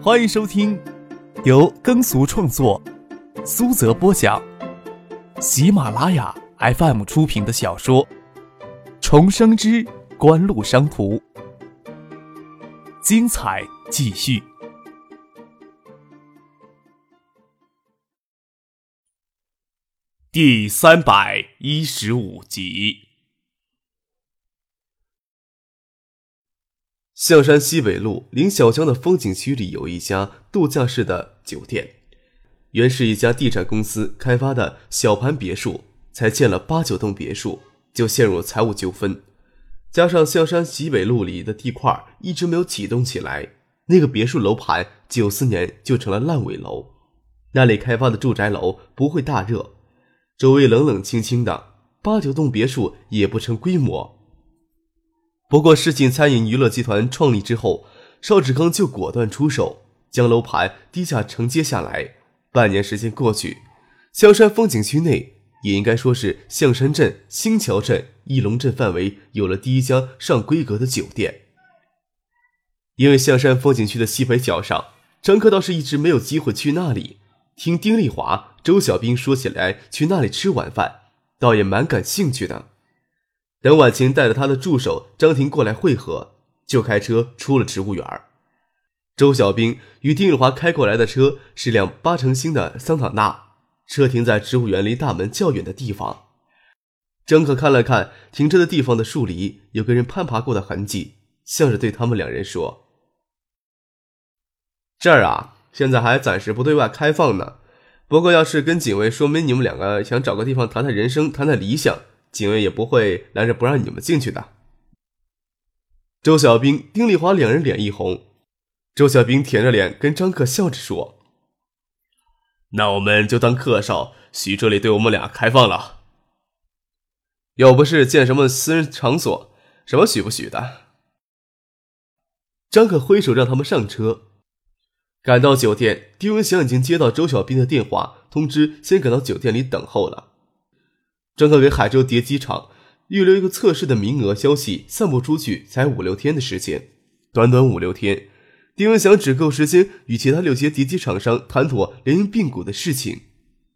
欢迎收听由耕俗创作、苏泽播讲、喜马拉雅 FM 出品的小说《重生之官路商途》，精彩继续，第三百一十五集。象山西北路临小江的风景区里有一家度假式的酒店，原是一家地产公司开发的小盘别墅，才建了八九栋别墅就陷入财务纠纷，加上象山西北路里的地块一直没有启动起来，那个别墅楼盘九四年就成了烂尾楼，那里开发的住宅楼不会大热，周围冷冷清清的，八九栋别墅也不成规模。不过，世锦餐饮娱乐集团创立之后，邵志刚就果断出手，将楼盘低价承接下来。半年时间过去，象山风景区内也应该说是象山镇、新桥镇、义龙镇范围有了第一家上规格的酒店。因为象山风景区的西北角上，张克倒是一直没有机会去那里。听丁丽华、周小兵说起来去那里吃晚饭，倒也蛮感兴趣的。等婉晴带着她的助手张婷过来会合，就开车出了植物园。周小兵与丁玉华开过来的车是辆八成新的桑塔纳，车停在植物园离大门较远的地方。张可看了看停车的地方的树篱，有个人攀爬过的痕迹，笑着对他们两人说：“这儿啊，现在还暂时不对外开放呢。不过要是跟警卫说明你们两个想找个地方谈谈人生，谈谈理想。”警卫也不会拦着不让你们进去的。周小兵、丁丽华两人脸一红，周小兵舔着脸跟张克笑着说：“那我们就当客少，许这里对我们俩开放了。又不是建什么私人场所，什么许不许的。”张克挥手让他们上车。赶到酒店，丁文祥已经接到周小兵的电话，通知先赶到酒店里等候了。张克给海州叠机厂预留一个测试的名额，消息散布出去才五六天的时间，短短五六天，丁文祥只够时间与其他六家叠机厂商谈妥联营并股的事情。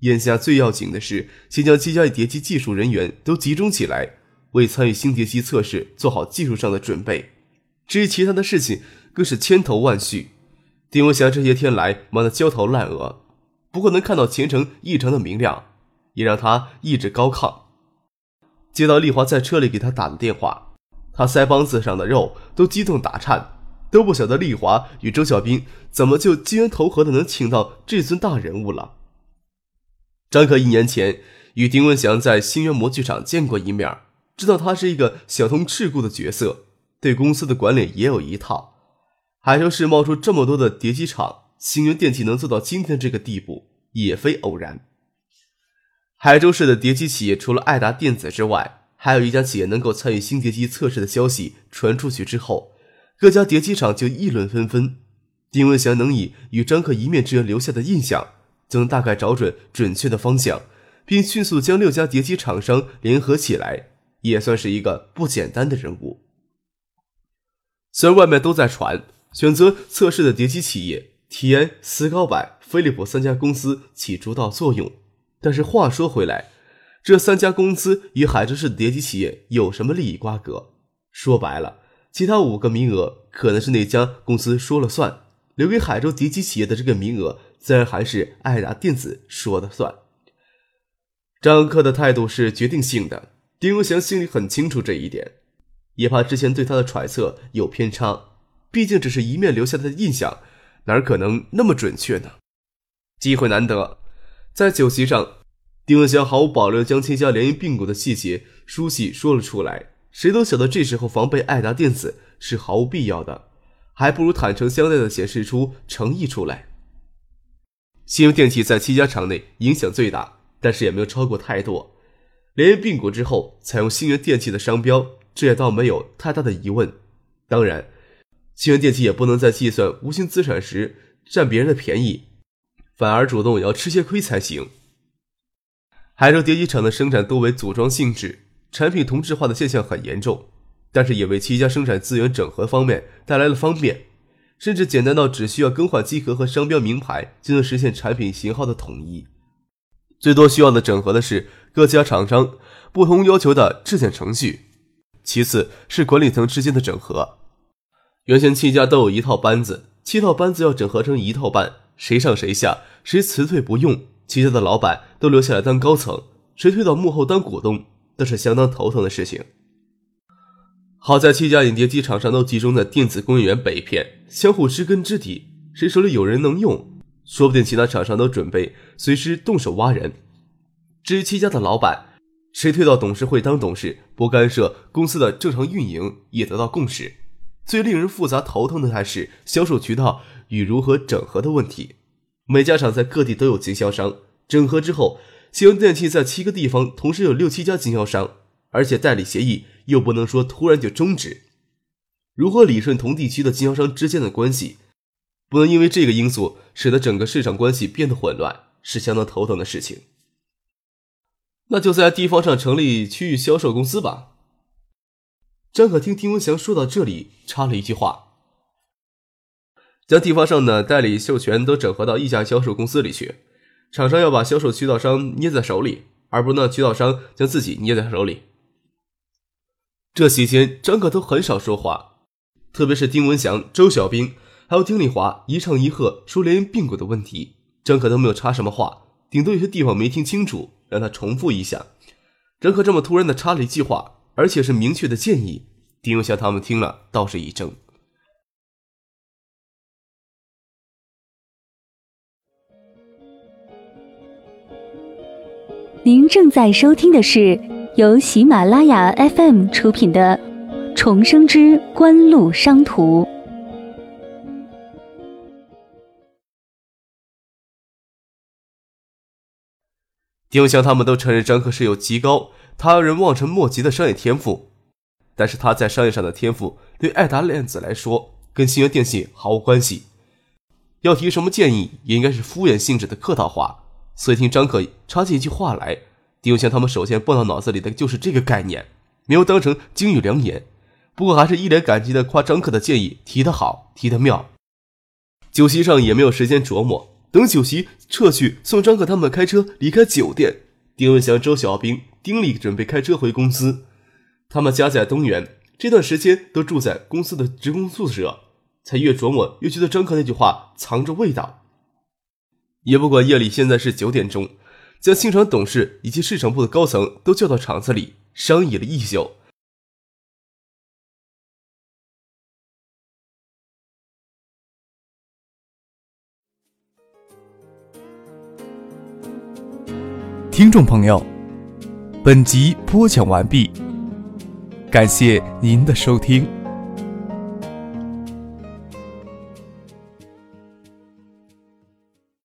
眼下最要紧的是，先将七家叠机技术人员都集中起来，为参与新叠机测试做好技术上的准备。至于其他的事情，更是千头万绪。丁文祥这些天来忙得焦头烂额，不过能看到前程异常的明亮。也让他意志高亢。接到丽华在车里给他打的电话，他腮帮子上的肉都激动打颤，都不晓得丽华与周小兵怎么就机缘投合的能请到这尊大人物了。张可一年前与丁文祥在新源模具厂见过一面，知道他是一个小通世故的角色，对公司的管理也有一套。海州市冒出这么多的叠机厂，新源电器能做到今天这个地步，也非偶然。海州市的叠机企业除了爱达电子之外，还有一家企业能够参与新叠机测试的消息传出去之后，各家叠机厂就议论纷纷。丁文祥能以与张克一面之缘留下的印象，就能大概找准准确的方向，并迅速将六家叠机厂商联合起来，也算是一个不简单的人物。虽然外面都在传，选择测试的叠机企业 T N、斯高柏、飞利浦三家公司起主导作用。但是话说回来，这三家公司与海州市的叠机企业有什么利益瓜葛？说白了，其他五个名额可能是那家公司说了算，留给海州叠机企业的这个名额，自然还是爱达电子说了算。张克的态度是决定性的，丁文祥心里很清楚这一点，也怕之前对他的揣测有偏差，毕竟只是一面留下的印象，哪可能那么准确呢？机会难得。在酒席上，丁文祥毫无保留将七家联营并股的细节书细说了出来。谁都晓得，这时候防备爱达电子是毫无必要的，还不如坦诚相待的显示出诚意出来。新源电器在七家厂内影响最大，但是也没有超过太多。联营并股之后，采用新源电器的商标，这也倒没有太大的疑问。当然，新源电器也不能在计算无形资产时占别人的便宜。反而主动也要吃些亏才行。海州叠机厂的生产多为组装性质，产品同质化的现象很严重，但是也为七家生产资源整合方面带来了方便。甚至简单到只需要更换机壳和商标名牌就能实现产品型号的统一。最多需要的整合的是各家厂商不同要求的质检程序，其次是管理层之间的整合。原先七家都有一套班子，七套班子要整合成一套班，谁上谁下，谁辞退不用，七家的老板都留下来当高层，谁退到幕后当股东，都是相当头疼的事情。好在七家影碟机厂商都集中在电子工业园北片，相互知根知底，谁手里有人能用，说不定其他厂商都准备随时动手挖人。至于七家的老板，谁退到董事会当董事，不干涉公司的正常运营，也得到共识。最令人复杂头疼的还是销售渠道与如何整合的问题。每家厂在各地都有经销商，整合之后，西安电器在七个地方同时有六七家经销商，而且代理协议又不能说突然就终止。如何理顺同地区的经销商之间的关系，不能因为这个因素使得整个市场关系变得混乱，是相当头疼的事情。那就在地方上成立区域销售公司吧。张可听丁文祥说到这里，插了一句话：“将地方上的代理授权都整合到一家销售公司里去，厂商要把销售渠道商捏在手里，而不是让渠道商将自己捏在手里。”这期间，张可都很少说话，特别是丁文祥、周小兵还有丁丽华一唱一和说联姻并轨的问题，张可都没有插什么话，顶多有些地方没听清楚，让他重复一下。张可这么突然的插了一句话。而且是明确的建议，丁文祥他们听了倒是一怔。您正在收听的是由喜马拉雅 FM 出品的《重生之官路商途》。丁文祥他们都承认张克是有极高。他人望尘莫及的商业天赋，但是他在商业上的天赋对爱达链子来说跟新源电信毫无关系。要提什么建议，也应该是敷衍性质的客套话。所以听张可插进一句话来，丁永祥他们首先蹦到脑子里的就是这个概念，没有当成金玉良言。不过还是一脸感激的夸张可的建议提得好，提得妙。酒席上也没有时间琢磨，等酒席撤去，送张可他们开车离开酒店。丁文祥、周小兵、丁力准备开车回公司，他们家在东园，这段时间都住在公司的职工宿舍。才越琢磨，越觉得张克那句话藏着味道。也不管夜里现在是九点钟，将新厂董事以及市场部的高层都叫到厂子里商议了一宿。听众朋友，本集播讲完毕，感谢您的收听。